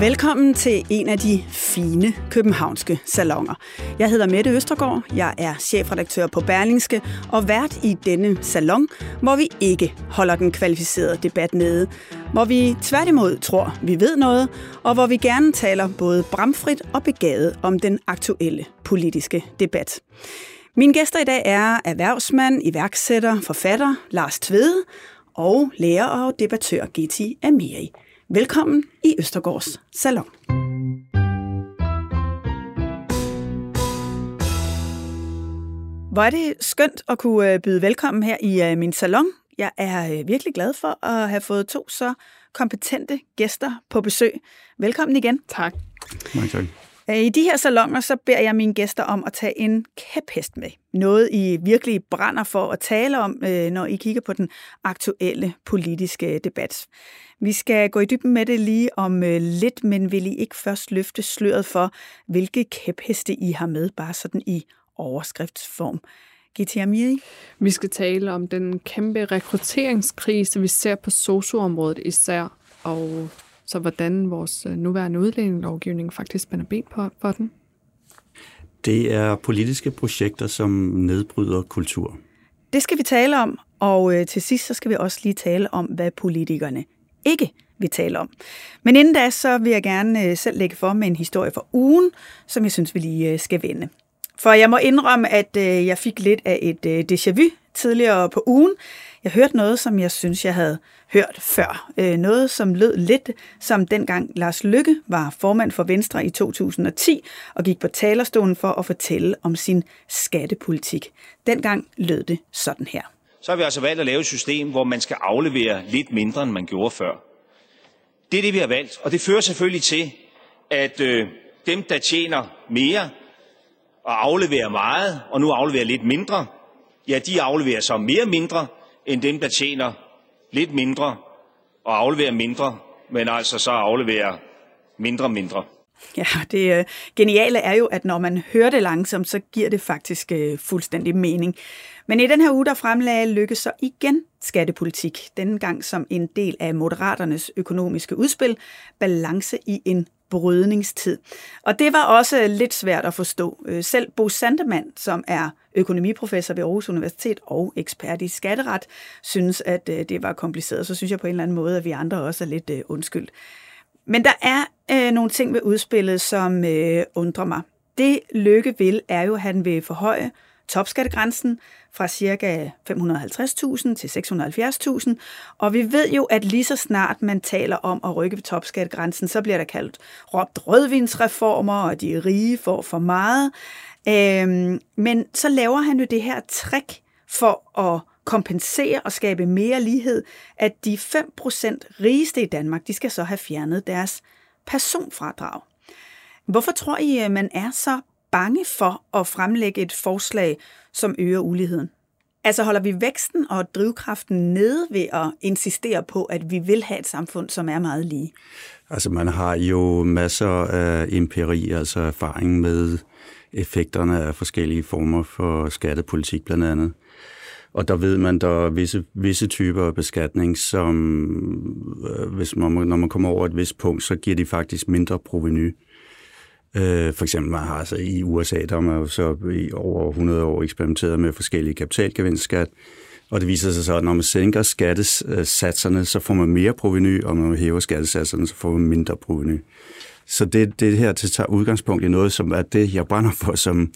Velkommen til en af de fine københavnske salonger. Jeg hedder Mette Østergaard, jeg er chefredaktør på Berlingske og vært i denne salon, hvor vi ikke holder den kvalificerede debat nede. Hvor vi tværtimod tror, vi ved noget, og hvor vi gerne taler både bramfrit og begavet om den aktuelle politiske debat. Mine gæster i dag er erhvervsmand, iværksætter, forfatter Lars Tvede og lærer og debattør Getty Amiri. Velkommen i Østergaards Salon. Hvor er det skønt at kunne øh, byde velkommen her i øh, min salon. Jeg er øh, virkelig glad for at have fået to så kompetente gæster på besøg. Velkommen igen. Tak. Mange tak. Øh, I de her salonger, så beder jeg mine gæster om at tage en kæphest med. Noget, I virkelig brænder for at tale om, øh, når I kigger på den aktuelle politiske debat. Vi skal gå i dybden med det lige om øh, lidt, men vil I ikke først løfte sløret for, hvilke kæpheste I har med, bare sådan i overskriftsform? Giti Amiri? Vi skal tale om den kæmpe rekrutteringskrise, vi ser på socioområdet især, og så hvordan vores nuværende udlændingelovgivning faktisk spænder ben på, for den. Det er politiske projekter, som nedbryder kultur. Det skal vi tale om, og til sidst så skal vi også lige tale om, hvad politikerne ikke vil tale om. Men inden da, så vil jeg gerne selv lægge for med en historie fra ugen, som jeg synes, vi lige skal vende. For jeg må indrømme, at jeg fik lidt af et déjà vu tidligere på ugen. Jeg hørte noget, som jeg synes, jeg havde hørt før. Øh, noget, som lød lidt som dengang Lars Lykke var formand for Venstre i 2010 og gik på talerstolen for at fortælle om sin skattepolitik. Dengang lød det sådan her. Så har vi altså valgt at lave et system, hvor man skal aflevere lidt mindre, end man gjorde før. Det er det, vi har valgt. Og det fører selvfølgelig til, at øh, dem, der tjener mere og afleverer meget, og nu afleverer lidt mindre, ja, de afleverer så mere mindre, end dem, der tjener lidt mindre og afleverer mindre, men altså så afleverer mindre mindre. Ja, det øh, geniale er jo, at når man hører det langsomt, så giver det faktisk øh, fuldstændig mening. Men i den her uge, der fremlagde Lykke så igen skattepolitik, denne gang som en del af Moderaternes økonomiske udspil, balance i en brydningstid. Og det var også lidt svært at forstå. Øh, selv Bo Sandemann, som er økonomiprofessor ved Aarhus Universitet og ekspert i skatteret, synes, at øh, det var kompliceret. Så synes jeg på en eller anden måde, at vi andre også er lidt øh, undskyldt. Men der er øh, nogle ting ved udspillet, som øh, undrer mig. Det Lykke vil, er jo, at han vil forhøje topskattegrænsen fra ca. 550.000 til 670.000. Og vi ved jo, at lige så snart man taler om at rykke ved topskattegrænsen, så bliver der kaldt råbt rødvinsreformer, og de rige får for meget. Øhm, men så laver han jo det her trick for at kompensere og skabe mere lighed, at de 5% rigeste i Danmark, de skal så have fjernet deres personfradrag. Hvorfor tror I, at man er så bange for at fremlægge et forslag, som øger uligheden? Altså holder vi væksten og drivkraften nede ved at insistere på, at vi vil have et samfund, som er meget lige? Altså man har jo masser af empiri, altså erfaring med effekterne af forskellige former for skattepolitik blandt andet. Og der ved man, der er visse, visse typer af beskatning, som øh, hvis man, når man kommer over et vist punkt, så giver de faktisk mindre proveny. Øh, for eksempel man har altså i USA, der har man jo så i over 100 år eksperimenteret med forskellige kapitalgevinstskat, og det viser sig så, at når man sænker skattesatserne, så får man mere proveny, og når man hæver skattesatserne, så får man mindre proveny. Så det, det her til tager udgangspunkt i noget, som er det, jeg brænder for, som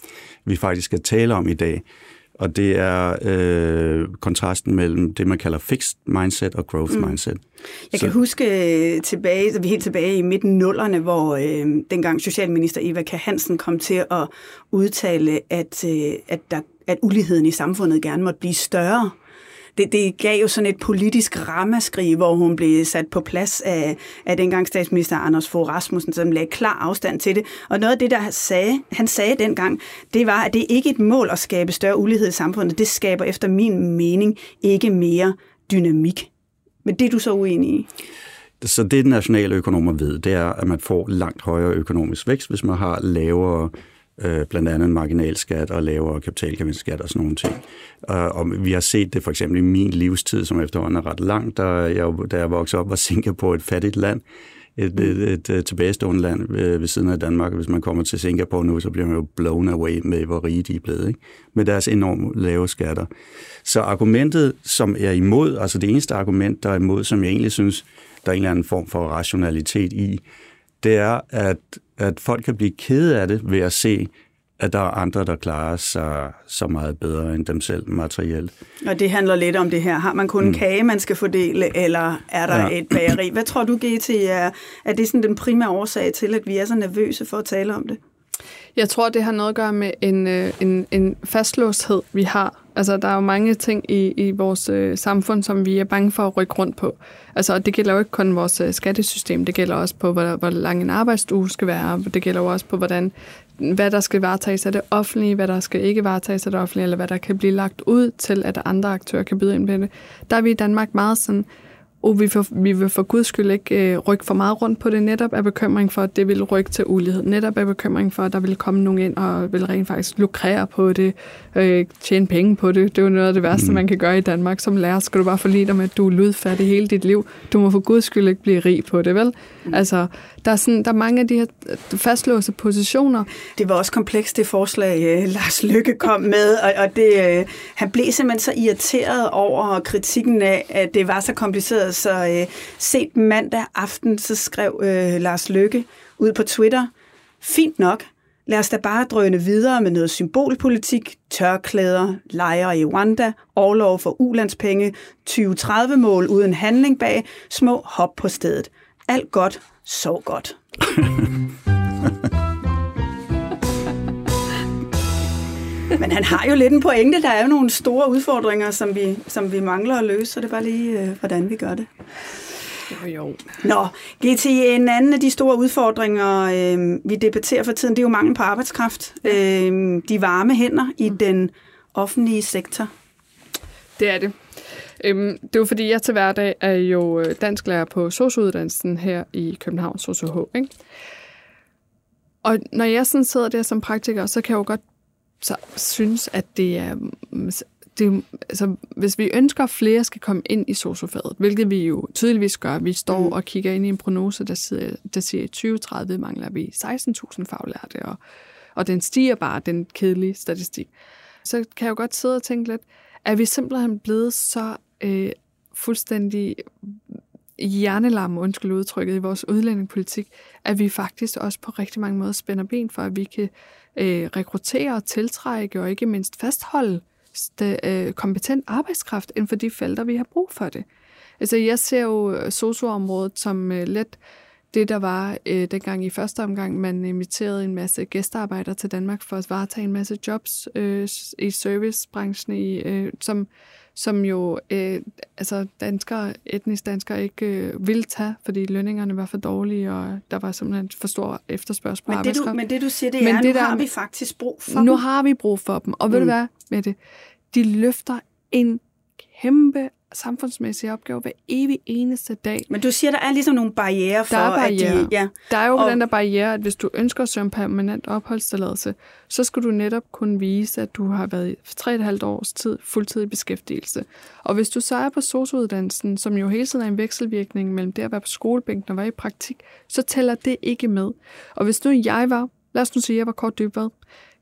vi faktisk skal tale om i dag. Og det er øh, kontrasten mellem det, man kalder fixed mindset og growth mm. mindset. Jeg kan så. huske tilbage, så vi er helt tilbage i midten nullerne, hvor øh, dengang Socialminister Eva K. Hansen kom til at udtale, at, øh, at, der, at uligheden i samfundet gerne måtte blive større det, det gav jo sådan et politisk ramaskrig, hvor hun blev sat på plads af, af dengang statsminister Anders Fogh Rasmussen, som lagde klar afstand til det. Og noget af det, der sagde, han sagde dengang, det var, at det ikke er et mål at skabe større ulighed i samfundet. Det skaber efter min mening ikke mere dynamik. Men det er du så uenig i? så det nationale økonomer ved, det er, at man får langt højere økonomisk vækst, hvis man har lavere øh, Øh, blandt andet marginalskat og lavere kapitalgevinstskat og sådan nogle ting. Øh, og vi har set det for eksempel i min livstid, som efterhånden er ret lang, da jeg, da jeg voksede op, var Singapore et fattigt land, et, et, et, et tilbagestående land ved, ved siden af Danmark. Hvis man kommer til Singapore nu, så bliver man jo blown away med, hvor rige de er blevet, ikke? med deres enormt lave skatter. Så argumentet, som er imod, altså det eneste argument, der er imod, som jeg egentlig synes, der er en eller anden form for rationalitet i, det er, at, at folk kan blive kede af det ved at se, at der er andre, der klarer sig så meget bedre end dem selv materielt. Og det handler lidt om det her. Har man kun mm. en kage, man skal fordele, eller er der ja. et bageri? Hvad tror du, GT, er, er det sådan den primære årsag til, at vi er så nervøse for at tale om det? Jeg tror, det har noget at gøre med en, øh, en, en fastlåshed, vi har. Altså, der er jo mange ting i, i vores øh, samfund, som vi er bange for at rykke rundt på. Altså, det gælder jo ikke kun vores øh, skattesystem, det gælder også på, hvor, hvor lang en arbejdsuge skal være, det gælder jo også på, hvordan, hvad der skal varetages af det offentlige, hvad der skal ikke varetages af det offentlige, eller hvad der kan blive lagt ud til, at andre aktører kan byde ind på det. Der er vi i Danmark meget sådan, og vi, for, vi vil for guds skyld ikke øh, rykke for meget rundt på det, netop af bekymring for, at det vil rykke til ulighed. Netop af bekymring for, at der vil komme nogen ind og vil rent faktisk lukrere på det, øh, tjene penge på det. Det er jo noget af det værste, mm. man kan gøre i Danmark. Som lærer skal du bare forlige dig med, at du er ludfattig hele dit liv. Du må for guds skyld ikke blive rig på det, vel? Mm. Altså, der er, sådan, der er mange af de her fastlåste positioner. Det var også komplekst, det forslag, uh, Lars Lykke kom med, og, og det, uh, han blev simpelthen så irriteret over kritikken af, at det var så kompliceret, så øh, set mandag aften, så skrev øh, Lars Lykke ud på Twitter, fint nok, Lad os da bare drøne videre med noget symbolpolitik, tørklæder, lejre i Rwanda, overlov for ulandspenge, 2030-mål uden handling bag, små hop på stedet. Alt godt, så godt. Men han har jo lidt en pointe. Der er jo nogle store udfordringer, som vi, som vi mangler at løse, så det er bare lige, øh, hvordan vi gør det. Jo, jo. Nå, GT, en anden af de store udfordringer, øh, vi debatterer for tiden, det er jo mangel på arbejdskraft. Øh, de varme hænder i mm. den offentlige sektor. Det er det. Øhm, det er jo fordi, jeg til hverdag er jo øh, dansklærer på sociouddannelsen her i København, SOCH. Ikke? Og når jeg sådan sidder der som praktiker, så kan jeg jo godt så synes, at det er... Mm, det, altså, hvis vi ønsker, at flere skal komme ind i sociofaget, hvilket vi jo tydeligvis gør, vi står mm. og kigger ind i en prognose, der siger, der siger at i 2030 mangler vi 16.000 faglærte, og, og den stiger bare, den kedelige statistik. Så kan jeg jo godt sidde og tænke lidt, er vi simpelthen blevet så øh, fuldstændig hjernelarm, undskyld udtrykket, i vores udlændingepolitik, at vi faktisk også på rigtig mange måder spænder ben for, at vi kan øh, rekruttere tiltrække og ikke mindst fastholde øh, kompetent arbejdskraft inden for de felter, vi har brug for det. Altså, jeg ser jo øh, socioområdet som øh, let det, der var øh, dengang i første omgang, man inviterede en masse gæstearbejdere til Danmark for at varetage en masse jobs øh, i servicebranchen, i, øh, som som jo øh, altså danskere, etnisk danskere ikke øh, ville tage, fordi lønningerne var for dårlige, og der var simpelthen for stor efterspørgsel på men. Det, du, men det du siger, det men er, det nu der, har vi faktisk brug for Nu dem. har vi brug for dem, og mm. ved du mm. hvad med det? De løfter en kæmpe samfundsmæssige opgave hver evig eneste dag. Men du siger, der er ligesom nogle barriere for, der er barriere. at de... Ja. Der er jo og... den der barriere, at hvis du ønsker at søge en permanent opholdstilladelse, så skal du netop kunne vise, at du har været 3,5 års tid fuldtidig beskæftigelse. Og hvis du så er på sosuddannelsen, som jo hele tiden er en vekselvirkning mellem det at være på skolebænken og være i praktik, så tæller det ikke med. Og hvis nu jeg var, lad os nu sige, at jeg var kort dybvad,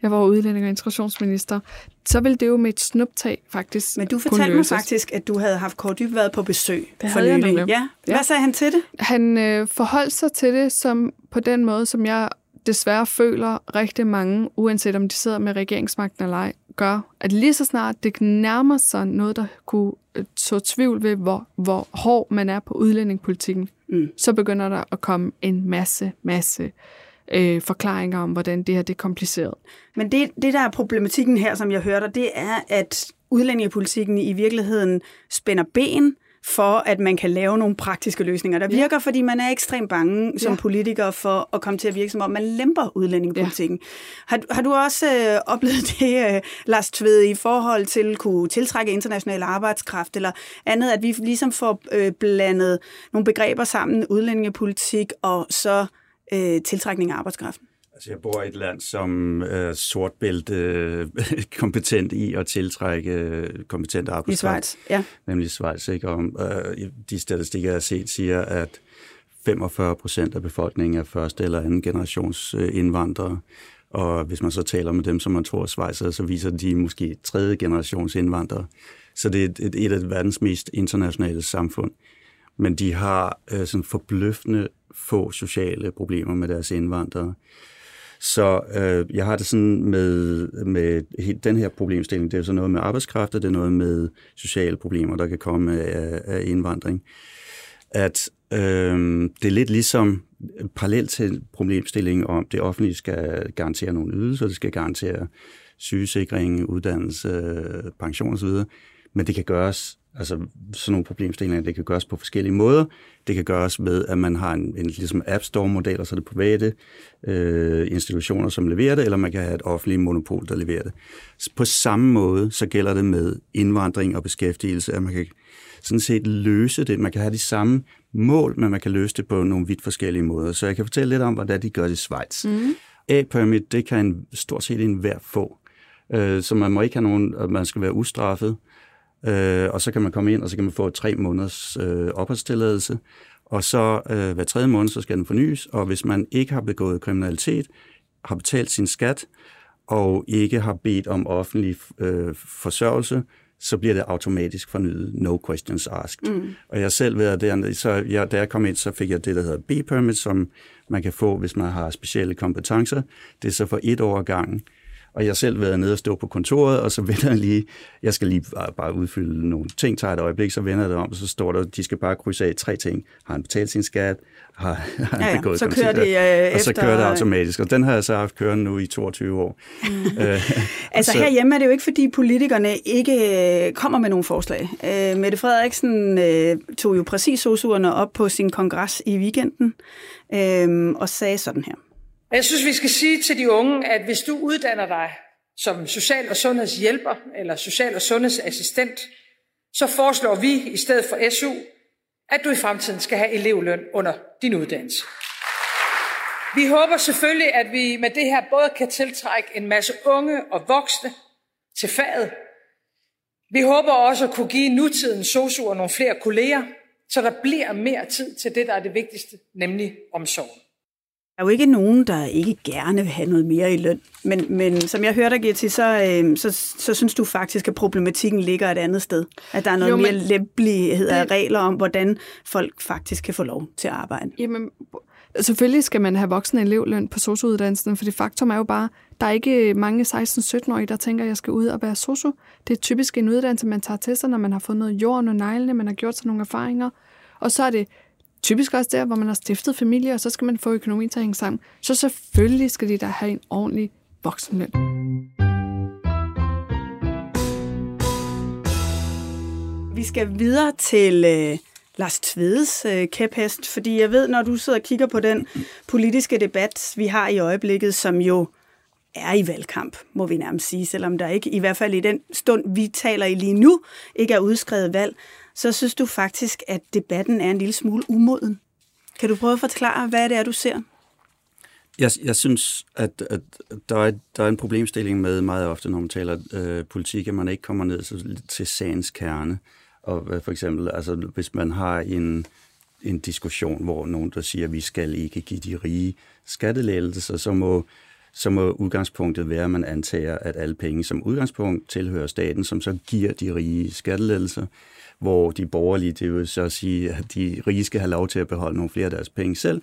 jeg var udlænding og integrationsminister, så ville det jo med et snuptag faktisk Men du fortalte mig faktisk, at du havde haft Kåre Dyb været på besøg det for nylig. Ja. ja. Hvad sagde han til det? Han øh, forholdt sig til det som på den måde, som jeg desværre føler rigtig mange, uanset om de sidder med regeringsmagten eller ej, gør, at lige så snart det nærmer sig noget, der kunne øh, så tvivl ved, hvor, hvor hård man er på udlændingepolitikken, mm. så begynder der at komme en masse, masse øh, forklaringer om, hvordan det her det er kompliceret. Men det, det der er problematikken her, som jeg hørte, det er, at udlændingepolitikken i virkeligheden spænder ben for at man kan lave nogle praktiske løsninger, der virker, ja. fordi man er ekstremt bange som ja. politiker for at komme til at virke, som om man lemper udlændingepolitikken. Ja. Har, har du også øh, oplevet det, øh, Lars Tved, i forhold til at kunne tiltrække international arbejdskraft, eller andet, at vi ligesom får øh, blandet nogle begreber sammen, udlændingepolitik og så øh, tiltrækning af arbejdskraften? Altså, jeg bor i et land, som er sortbælte øh, kompetent i at tiltrække øh, kompetent arbejdskraft. I Schweiz, ja. Nemlig Schweiz, ikke? Og, øh, de statistikker, jeg har set, siger, at 45 procent af befolkningen er første eller anden generations øh, indvandrere. Og hvis man så taler med dem, som man tror er Schweizer, så viser de måske tredje generations indvandrere. Så det er et, et, et af verdens mest internationale samfund. Men de har øh, sådan forbløffende få sociale problemer med deres indvandrere. Så øh, jeg har det sådan med, med den her problemstilling, det er så noget med arbejdskraft, og det er noget med sociale problemer, der kan komme af, af indvandring. At øh, det er lidt ligesom parallelt til problemstillingen om, det offentlige skal garantere nogle ydelser, det skal garantere sygesikring, uddannelse, pension osv., men det kan gøres Altså sådan nogle problemstillinger, det kan gøres på forskellige måder. Det kan gøres med, at man har en, en ligesom App Store-model, og så er det private øh, institutioner, som leverer det, eller man kan have et offentligt monopol, der leverer det. På samme måde, så gælder det med indvandring og beskæftigelse, at man kan sådan set løse det. Man kan have de samme mål, men man kan løse det på nogle vidt forskellige måder. Så jeg kan fortælle lidt om, hvordan de gør det i Schweiz. Mm. A-permit, det kan en, stort set enhver få. Øh, så man må ikke have nogen, at man skal være ustraffet. Øh, og så kan man komme ind, og så kan man få tre måneders øh, opholdstilladelse. Og så øh, hver tredje måned, så skal den fornyes. Og hvis man ikke har begået kriminalitet, har betalt sin skat, og ikke har bedt om offentlig øh, forsørgelse, så bliver det automatisk fornyet, no questions asked. Mm. Og jeg selv ved, at der, så jeg, da jeg kom ind, så fik jeg det, der hedder B-permit, som man kan få, hvis man har specielle kompetencer. Det er så for et år gangen. Og jeg selv været nede og stå på kontoret, og så vender jeg lige, jeg skal lige bare, udfylde nogle ting, tager et øjeblik, så vender jeg det om, og så står der, de skal bare krydse af tre ting. Har han betalt sin skat? Har, har ja, ja. begået så kører det øh, Og så kører det automatisk, og den har jeg så haft kørende nu i 22 år. Mm. øh, altså så, herhjemme er det jo ikke, fordi politikerne ikke øh, kommer med nogle forslag. Øh, Mette Frederiksen øh, tog jo præcis sosuerne op på sin kongres i weekenden, øh, og sagde sådan her. Og jeg synes, vi skal sige til de unge, at hvis du uddanner dig som social- og sundhedshjælper eller social- og sundhedsassistent, så foreslår vi i stedet for SU, at du i fremtiden skal have elevløn under din uddannelse. Vi håber selvfølgelig, at vi med det her både kan tiltrække en masse unge og voksne til faget. Vi håber også at kunne give nutidens sosuer nogle flere kolleger, så der bliver mere tid til det, der er det vigtigste, nemlig omsorgen. Er jo ikke nogen, der ikke gerne vil have noget mere i løn. Men, men som jeg hørte dig, til, så, øh, så, så synes du faktisk, at problematikken ligger et andet sted. At der er noget jo, mere lempelighed af regler om, hvordan folk faktisk kan få lov til at arbejde. Jamen, selvfølgelig skal man have voksen elevløn på sociouddannelsen, for det faktum er jo bare, der er ikke mange 16-17-årige, der tænker, at jeg skal ud og være sosu. Det er typisk en uddannelse, man tager til sig, når man har fået noget jord under neglene, man har gjort sig nogle erfaringer. Og så er det typisk også der, hvor man har stiftet familie, og så skal man få økonomien til at hænge sammen. Så selvfølgelig skal de da have en ordentlig voksenløn. Vi skal videre til øh, Lars Tvedes øh, kæphest, fordi jeg ved, når du sidder og kigger på den politiske debat, vi har i øjeblikket, som jo er i valgkamp, må vi nærmest sige, selvom der ikke, i hvert fald i den stund, vi taler i lige nu, ikke er udskrevet valg, så synes du faktisk, at debatten er en lille smule umoden. Kan du prøve at forklare, hvad det er, du ser? Jeg, jeg synes, at, at der, er, der er en problemstilling med meget ofte, når man taler øh, politik, at man ikke kommer ned til, til sagens kerne. Og øh, for eksempel, altså, hvis man har en, en diskussion, hvor nogen der siger, at vi skal ikke give de rige skattelettelser, så må, så må udgangspunktet være, at man antager, at alle penge som udgangspunkt tilhører staten, som så giver de rige skattelettelser hvor de borgerlige, det vil så sige, at de rige skal have lov til at beholde nogle flere af deres penge selv,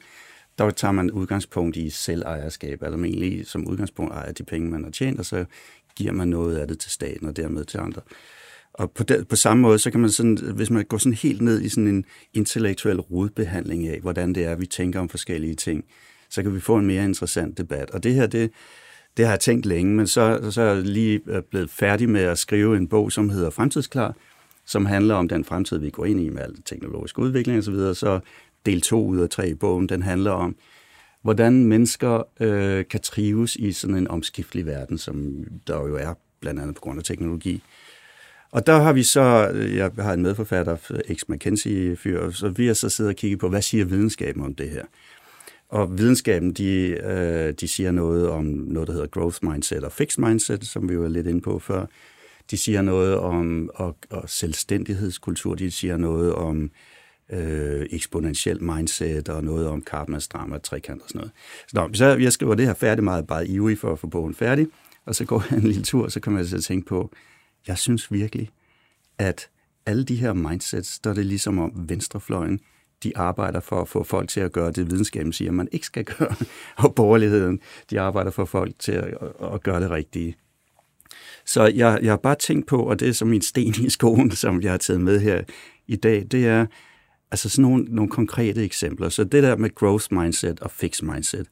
der tager man udgangspunkt i selvejerskab, eller man egentlig som udgangspunkt ejer de penge, man har tjent, og så giver man noget af det til staten og dermed til andre. Og på, der, på samme måde, så kan man sådan, hvis man går sådan helt ned i sådan en intellektuel rodbehandling af, hvordan det er, vi tænker om forskellige ting, så kan vi få en mere interessant debat. Og det her, det, det har jeg tænkt længe, men så, så er jeg lige øh, blevet færdig med at skrive en bog, som hedder Fremtidsklar, som handler om den fremtid, vi går ind i med al teknologisk udvikling osv., så, videre. så del 2 ud af 3 i bogen, den handler om, hvordan mennesker øh, kan trives i sådan en omskiftelig verden, som der jo er, blandt andet på grund af teknologi. Og der har vi så, øh, jeg har en medforfatter, ex McKenzie fyr, så vi har så siddet og kigget på, hvad siger videnskaben om det her? Og videnskaben, de, øh, de siger noget om noget, der hedder growth mindset og fixed mindset, som vi var lidt inde på før. De siger noget om og, og selvstændighedskultur, de siger noget om øh, eksponentiel mindset og noget om karma, drama, trekant og sådan noget. Så, nå, så jeg skriver det her færdigt meget bare ivrig for at få bogen færdig, og så går jeg en lille tur, og så kommer jeg til at tænke på, jeg synes virkelig, at alle de her mindsets, der er det ligesom om venstrefløjen, de arbejder for at få folk til at gøre det, videnskaben siger, man ikke skal gøre, og borgerligheden, de arbejder for folk til at, at gøre det rigtige. Så jeg, jeg har bare tænkt på, og det er som min sten i skoen, som jeg har taget med her i dag, det er altså sådan nogle, nogle konkrete eksempler. Så det der med growth mindset og fixed mindset,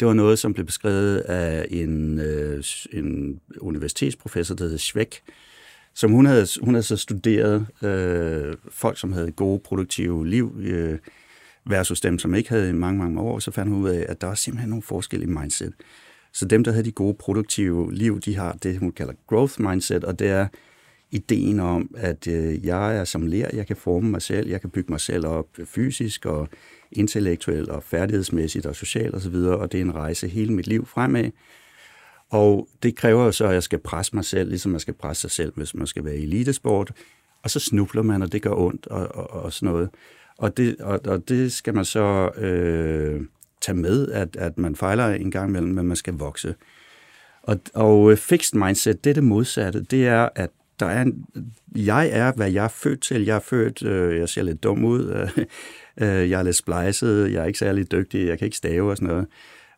det var noget, som blev beskrevet af en, øh, en universitetsprofessor, der hedder Schweck, som hun havde, hun havde så studeret øh, folk, som havde gode, produktive liv, øh, versus dem, som ikke havde i mange, mange år, så fandt hun ud af, at der var simpelthen nogle i mindset. Så dem, der havde de gode, produktive liv, de har det, hun kalder growth mindset, og det er ideen om, at øh, jeg er som lærer, jeg kan forme mig selv, jeg kan bygge mig selv op fysisk og intellektuelt og færdighedsmæssigt og socialt osv., og, og det er en rejse hele mit liv fremad. Og det kræver jo så, at jeg skal presse mig selv, ligesom man skal presse sig selv, hvis man skal være i elitesport. Og så snubler man, og det gør ondt og, og, og sådan noget. Og det, og, og det skal man så øh, tage med, at, at man fejler en gang imellem, men man skal vokse. Og, og fixed mindset, det er det modsatte. Det er, at der er en, jeg er, hvad jeg er født til. Jeg er født, øh, jeg ser lidt dum ud, øh, jeg er lidt splejset, jeg er ikke særlig dygtig, jeg kan ikke stave og sådan noget.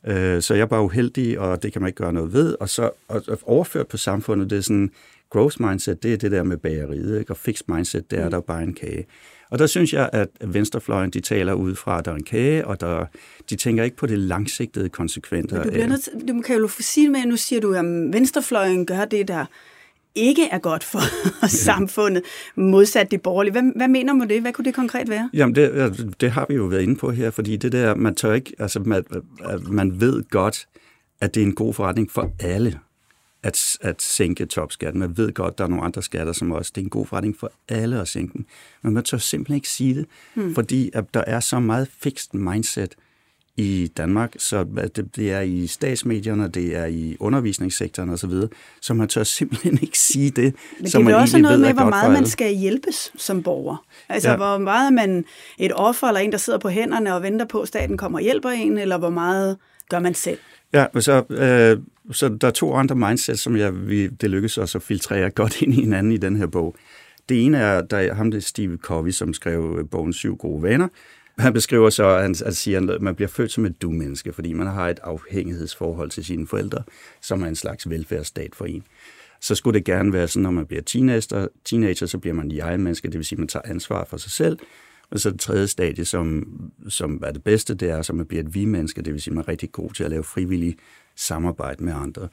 Øh, så jeg er bare uheldig, og det kan man ikke gøre noget ved. Og så og, og overført på samfundet, det er sådan, growth mindset, det er det der med bageriet, ikke? og fixed mindset, det er mm. der bare en kage. Og der synes jeg, at venstrefløjen, de taler ud fra, at der er en kage, og der, de tænker ikke på det langsigtede konsekventer. Du, bliver nødt du kan jo sige med, nu siger du, at venstrefløjen gør det, der ikke er godt for samfundet, modsat det borgerlige. Hvad, hvad mener med det? Hvad kunne det konkret være? Jamen, det, det har vi jo været inde på her, fordi det der, man tør ikke, altså man, man ved godt, at det er en god forretning for alle at, at sænke topskatten. Man ved godt, der er nogle andre skatter, som også det er en god forretning for alle at sænke den. Men man tør simpelthen ikke sige det, hmm. fordi at der er så meget fixed mindset i Danmark, så det, det er i statsmedierne, det er i undervisningssektoren osv., så, man tør simpelthen ikke sige det, Men som det er også noget med, hvor meget man skal hjælpes som borger. Altså, ja. hvor meget man et offer, eller en, der sidder på hænderne og venter på, at staten kommer og hjælper en, eller hvor meget gør man selv? Ja, så, øh, så der er to andre mindsets, som jeg, vi, det lykkedes os at filtrere godt ind i hinanden i den her bog. Det ene er, der er ham, det er Steve Covey, som skrev øh, bogen Syv gode vaner, han beskriver så, at han at siger, at man bliver født som et du-menneske, fordi man har et afhængighedsforhold til sine forældre, som er en slags velfærdsstat for en. Så skulle det gerne være sådan, når man bliver teenager, teenager så bliver man jeg-menneske, det vil sige, at man tager ansvar for sig selv. Og så det tredje stadie, som, som er det bedste, det er, at man bliver et vi-menneske, det vil sige, man er rigtig god til at lave frivillig samarbejde med andre.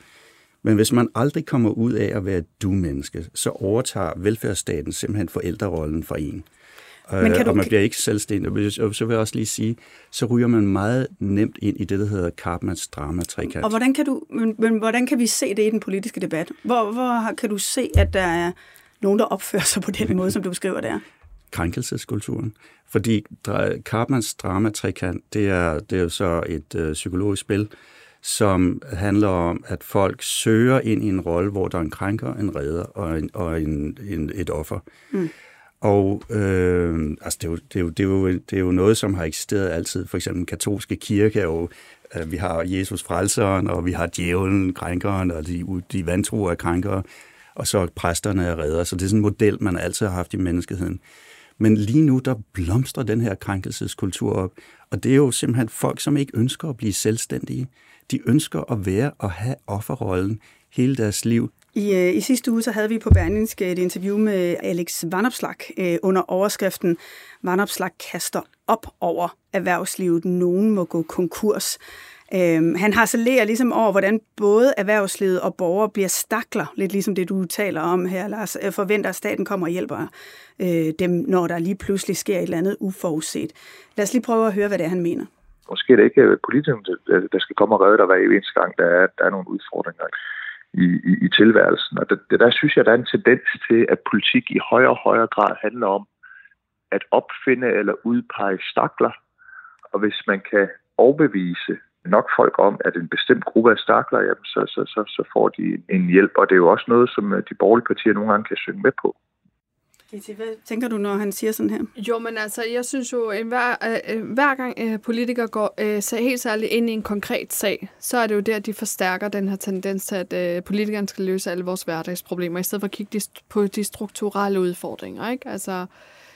Men hvis man aldrig kommer ud af at være et du-menneske, så overtager velfærdsstaten simpelthen forældrerollen for en. Men kan du... og man bliver ikke selvstændig. Og så vil jeg også lige sige, så ryger man meget nemt ind i det, der hedder Karpmans drama-trekant. Og hvordan kan, du, men, men hvordan kan vi se det i den politiske debat? Hvor, hvor kan du se, at der er nogen, der opfører sig på den måde, som du beskriver der? Krænkelseskulturen. Fordi Karpmans drama-trekant, det er, det er jo så et øh, psykologisk spil, som handler om, at folk søger ind i en rolle, hvor der er en krænker, en redder og, en, og en, en, et offer. Mm. Og øh, altså det, er jo, det, er jo, det, er jo, det er jo noget, som har eksisteret altid. For eksempel den katolske kirke er jo, øh, vi har Jesus frelseren, og vi har djævlen, krænkeren, og de, de vantro er krænkere, og så præsterne er redder. Så det er sådan en model, man altid har haft i menneskeheden. Men lige nu, der blomstrer den her krænkelseskultur op, og det er jo simpelthen folk, som ikke ønsker at blive selvstændige. De ønsker at være og have offerrollen hele deres liv. I, øh, I sidste uge så havde vi på Berlingske et interview med Alex Vanopslag øh, under overskriften Vanopslag kaster op over erhvervslivet. Nogen må gå konkurs. Øhm, han harcelerer ligesom over, hvordan både erhvervslivet og borgere bliver stakler, lidt ligesom det, du taler om her, Lars. Jeg forventer, at staten kommer og hjælper øh, dem, når der lige pludselig sker et eller andet uforudset. Lad os lige prøve at høre, hvad det er, han mener. Måske er det ikke øh, politikerne, der skal komme og redde dig hver eneste gang, der er, der er nogle udfordringer i, i, i tilværelsen. Og det, det der synes jeg, der er en tendens til, at politik i højere og højere grad handler om at opfinde eller udpege stakler. Og hvis man kan overbevise nok folk om, at en bestemt gruppe af stakler, jamen, så, så, så, så får de en hjælp. Og det er jo også noget, som øh, de borgerlige partier nogle gange kan synge med på. Hvad tænker du, når han siger sådan her? Jo, men altså, jeg synes jo, at hver, øh, hver gang øh, politikere går øh, helt særligt ind i en konkret sag, så er det jo der, de forstærker den her tendens til, at øh, politikerne skal løse alle vores hverdagsproblemer, i stedet for at kigge de, på de strukturelle udfordringer. Ikke? Altså, øh,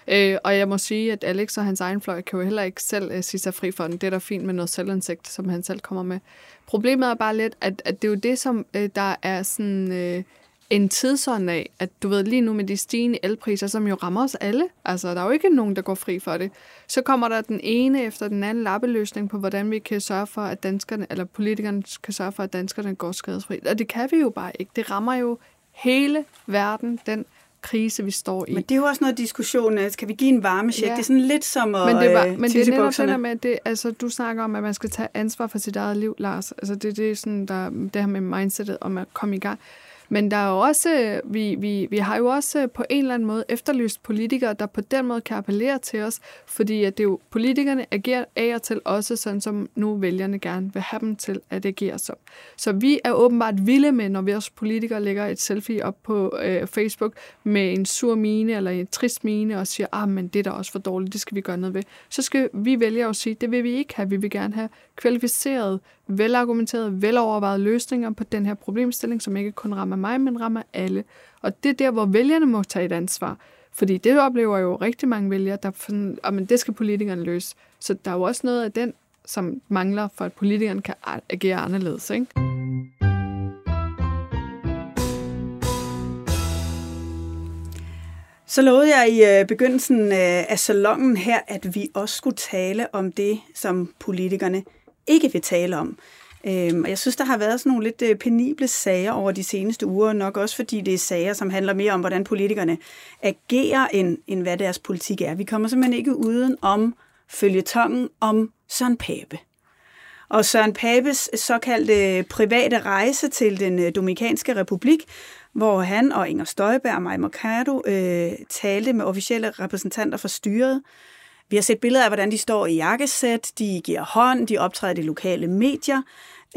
Øh, og jeg må sige, at Alex og hans egen fløj kan jo heller ikke selv øh, sige sig fri for den. Det er da fint med noget selvindsigt, som han selv kommer med. Problemet er bare lidt, at, at det er jo det, som øh, der er sådan... Øh, en tidsånd af, at du ved lige nu med de stigende elpriser, som jo rammer os alle, altså der er jo ikke nogen, der går fri for det, så kommer der den ene efter den anden lappeløsning på, hvordan vi kan sørge for, at danskerne, eller politikerne kan sørge for, at danskerne går skadesfri. Og det kan vi jo bare ikke. Det rammer jo hele verden, den krise, vi står i. Men det er jo også noget diskussion. Skal vi give en varmesjek? Ja. Det er sådan lidt som at Men det, var, øh, men det er netop det der med, det, altså, du snakker om, at man skal tage ansvar for sit eget liv, Lars. Altså, det, det er sådan, der, det her med mindsetet om at komme i gang. Men der er jo også, øh, vi, vi, vi har jo også øh, på en eller anden måde efterlyst politikere, der på den måde kan appellere til os, fordi at det er jo, politikerne agerer af og til også sådan, som nu vælgerne gerne vil have dem til at agere som. Så vi er åbenbart vilde med, når vi også politikere lægger et selfie op på øh, Facebook med en sur mine eller en trist mine og siger, ah, men det er da også for dårligt, det skal vi gøre noget ved. Så skal vi vælge at sige, det vil vi ikke have. Vi vil gerne have kvalificerede, velargumenterede, velovervejede løsninger på den her problemstilling, som ikke kun rammer mig, men rammer alle. Og det er der, hvor vælgerne må tage et ansvar. Fordi det oplever jo rigtig mange vælgere, der sådan, ah, men det skal politikerne løse. Så der er jo også noget af den, som mangler, for at politikerne kan agere anderledes. Ikke? Så lovede jeg i øh, begyndelsen øh, af salongen her, at vi også skulle tale om det, som politikerne ikke vil tale om. Øhm, og jeg synes, der har været sådan nogle lidt øh, penible sager over de seneste uger, nok også fordi det er sager, som handler mere om, hvordan politikerne agerer, end, end hvad deres politik er. Vi kommer simpelthen ikke uden om følgetongen om Søren Pape. Og Søren Papes såkaldte øh, private rejse til den øh, Dominikanske Republik, hvor han og Inger Støjberg og Maja Mercado øh, talte med officielle repræsentanter for styret. Vi har set billeder af, hvordan de står i jakkesæt, de giver hånd, de optræder i de lokale medier,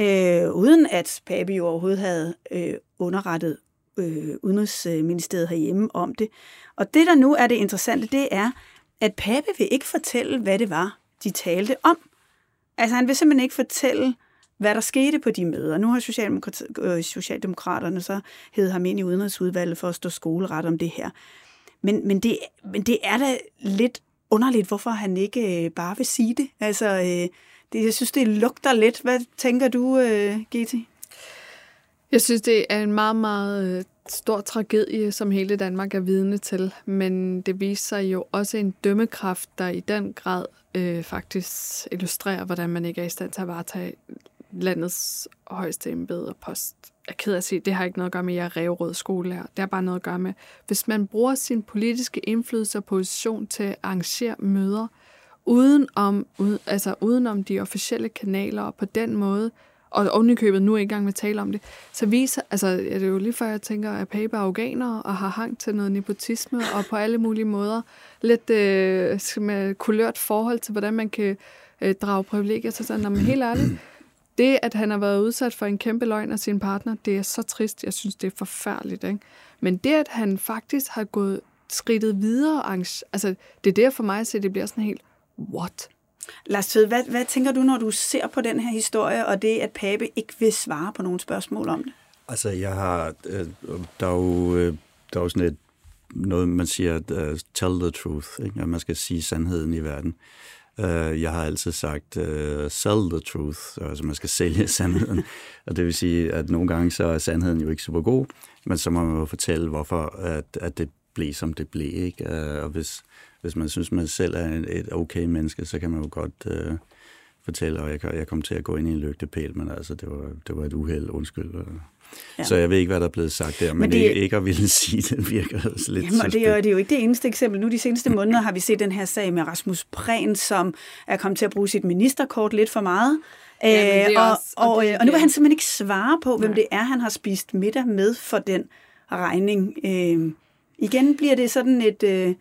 øh, uden at Pape jo overhovedet havde øh, underrettet øh, Udenrigsministeriet herhjemme om det. Og det, der nu er det interessante, det er, at Pape vil ikke fortælle, hvad det var, de talte om. Altså, han vil simpelthen ikke fortælle, hvad der skete på de møder. Nu har øh, Socialdemokraterne så hed ham ind i udenrigsudvalget for at stå skoleret om det her. Men, men, det, men det er da lidt underligt, hvorfor han ikke øh, bare vil sige det. Altså, øh, det, jeg synes, det lugter lidt. Hvad tænker du, øh, GT? Jeg synes, det er en meget, meget øh, stor tragedie, som hele Danmark er vidne til. Men det viser sig jo også en dømmekraft, der i den grad øh, faktisk illustrerer, hvordan man ikke er i stand til at varetage landets højeste embede og post. Jeg er ked af at sige, det har ikke noget at gøre med, at jeg er revrød skolelærer. Det har bare noget at gøre med, hvis man bruger sin politiske indflydelse og position til at arrangere møder, uden om, ud, altså uden om de officielle kanaler, og på den måde, og ovenikøbet nu er i gang med at tale om det, så viser, altså er det jo lige før jeg tænker, at Pape er afghaner og har hang til noget nepotisme, og på alle mulige måder lidt øh, med kulørt forhold til, hvordan man kan øh, drage privilegier til sådan, når man helt ærligt, det, at han har været udsat for en kæmpe løgn af sin partner, det er så trist. Jeg synes, det er forfærdeligt. Ikke? Men det, at han faktisk har gået skridtet videre, altså, det er der for mig at se, det bliver sådan helt, what? Lars Tved, hvad, hvad tænker du, når du ser på den her historie, og det, at Pape ikke vil svare på nogle spørgsmål om det? Altså, jeg har... Øh, der er jo, øh, der er jo sådan et, noget, man siger, uh, tell the truth, ikke? at man skal sige sandheden i verden. Uh, jeg har altid sagt, uh, sell the truth, altså man skal sælge sandheden. og det vil sige, at nogle gange så er sandheden jo ikke super god, men så må man jo fortælle, hvorfor at, at det blev, som det blev. Ikke? Uh, og hvis, hvis man synes, man selv er et okay menneske, så kan man jo godt uh, fortælle, og jeg, jeg kom til at gå ind i en lygtepæl, men altså, det var, det var et uheld, undskyld. Ja. Så jeg ved ikke, hvad der er blevet sagt der, men, men det, ikke, ikke at ville sige, det virker altså lidt jamen, det, er jo, det er jo ikke det eneste eksempel. Nu de seneste måneder har vi set den her sag med Rasmus Prehn, som er kommet til at bruge sit ministerkort lidt for meget. Ja, øh, og, også, og, og, det, og nu vil han simpelthen ikke svare på, hvem Nej. det er, han har spist middag med for den regning. Øh, igen bliver det sådan et... Øh,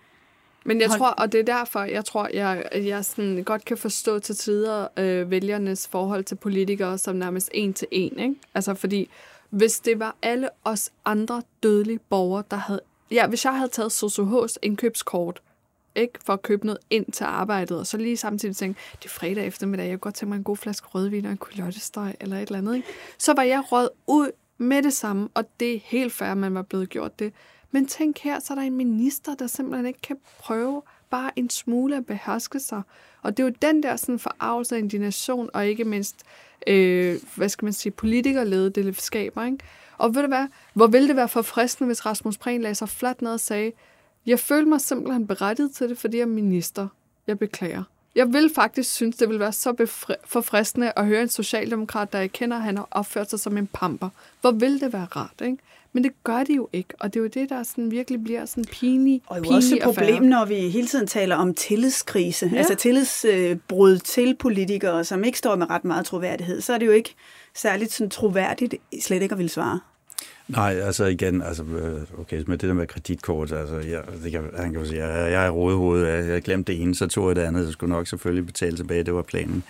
men jeg tror, og det er derfor, jeg tror, jeg, jeg sådan godt kan forstå til tider øh, vælgernes forhold til politikere som nærmest en til en. Ikke? Altså fordi, hvis det var alle os andre dødelige borgere, der havde... Ja, hvis jeg havde taget Sosuh's indkøbskort, ikke, for at købe noget ind til arbejdet, og så lige samtidig tænke, det er fredag eftermiddag, jeg kan godt tænke mig en god flaske rødvin og en kulottesteg eller et eller andet. Ikke? Så var jeg råd ud med det samme, og det er helt fair, at man var blevet gjort det. Men tænk her, så er der en minister, der simpelthen ikke kan prøve bare en smule at beherske sig. Og det er jo den der sådan forarvelse og indignation, og ikke mindst, øh, hvad skal man sige, politikerlede det skaber. Ikke? Og ved du hvad, hvor ville det være forfriskende, hvis Rasmus Prehn lagde sig fladt ned og sagde, jeg føler mig simpelthen berettiget til det, fordi jeg er minister. Jeg beklager. Jeg vil faktisk synes, det vil være så forfriskende at høre en socialdemokrat, der erkender, at han har opført sig som en pamper. Hvor vil det være rart, ikke? Men det gør de jo ikke, og det er jo det, der sådan virkelig bliver sådan pinlig Og jo også et problem, når vi hele tiden taler om tillidskrise, ja. altså tillidsbrud til politikere, som ikke står med ret meget troværdighed, så er det jo ikke særligt sådan troværdigt slet ikke at ville svare. Nej, altså igen, altså, øh, okay, med det der med kreditkort, altså, jeg, det kan, han kan jo sige, jeg, jeg er rådehoved, jeg, jeg glemte det ene, så tog jeg det andet, så skulle nok selvfølgelig betale tilbage, det var planen.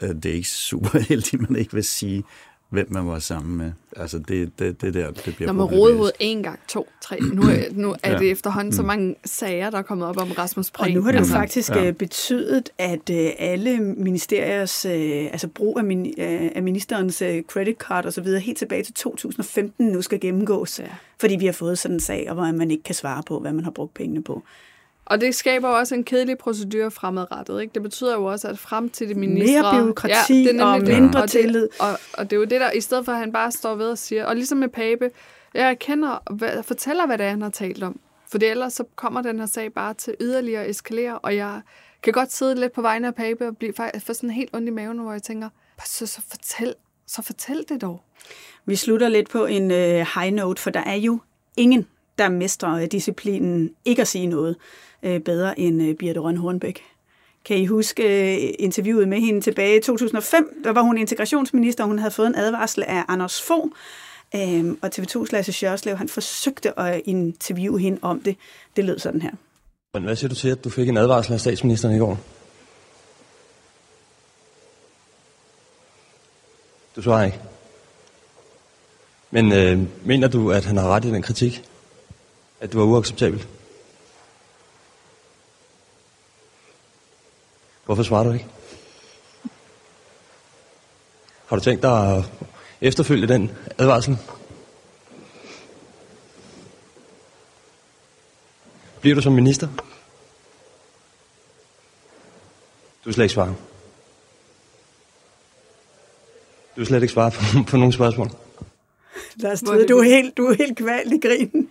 Øh, det er ikke super heldigt, man ikke vil sige, hvem man var sammen med. Altså det, det, det der, det bliver Når man rådede en gang, to, tre. Nu er, nu er ja. det efterhånden så mm. mange sager, der er kommet op om Rasmus Prehn. Og nu har det jo altså, faktisk ja. Øh, betydet, at uh, alle ministeriers, uh, altså brug af, min, af ministerens credit card osv., helt tilbage til 2015 nu skal gennemgås. Ja. Fordi vi har fået sådan en sag, hvor man ikke kan svare på, hvad man har brugt pengene på. Og det skaber også en kedelig procedure fremadrettet. Ikke? Det betyder jo også, at frem til det ministre... Mere byråkrati ja, det og mindre og tillid. Og, og, det er jo det der, i stedet for at han bare står ved og siger, og ligesom med Pape, jeg kender, hvad, fortæller, hvad det er, han har talt om. For ellers så kommer den her sag bare til yderligere eskalere, og jeg kan godt sidde lidt på vegne af Pape og blive for sådan helt ondt i maven, hvor jeg tænker, så, så, fortæl, så fortæl det dog. Vi slutter lidt på en uh, high note, for der er jo ingen, der mestrer disciplinen ikke at sige noget øh, bedre end øh, Birte Røn Hornbæk. Kan I huske øh, interviewet med hende tilbage i 2005? Der var hun integrationsminister, og hun havde fået en advarsel af Anders Fogh, øhm, og TV2's Lasse Sjørslev, han forsøgte at interviewe hende om det. Det lød sådan her. Men hvad siger du til, at du fik en advarsel af statsministeren i går? Du svarer ikke. Men øh, mener du, at han har ret i den kritik? At det var uacceptabelt? Hvorfor svarer du ikke? Har du tænkt dig at efterfølge den advarsel? Bliver du som minister? Du vil slet ikke svare. Du vil slet ikke svare på, på nogle spørgsmål. Lars Tide, du er helt, du er helt kvalt i grinen.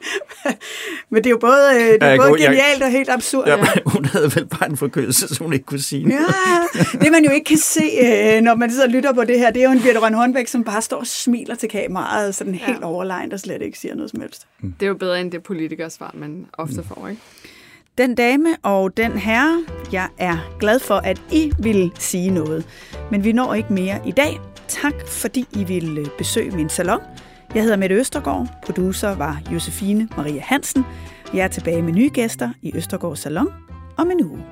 Men det er jo både, øh, det er ja, både god, genialt jeg, og helt absurd. Ja, ja. Hun havde vel bare en forkølelse, så hun ikke kunne sige Ja, det man jo ikke kan se, øh, når man sidder og lytter på det her, det er jo en Birte Røn Hornbæk, som bare står og smiler til kameraet, sådan ja. helt overlegnet og slet ikke siger noget som helst. Mm. Det er jo bedre end det politikersvar, man ofte mm. får, ikke? Den dame og den herre, jeg er glad for, at I vil sige noget. Men vi når ikke mere i dag. Tak, fordi I vil besøge min salon. Jeg hedder Mette Østergaard, producer var Josefine Maria Hansen. Jeg er tilbage med nye gæster i Østergaard Salon om en uge.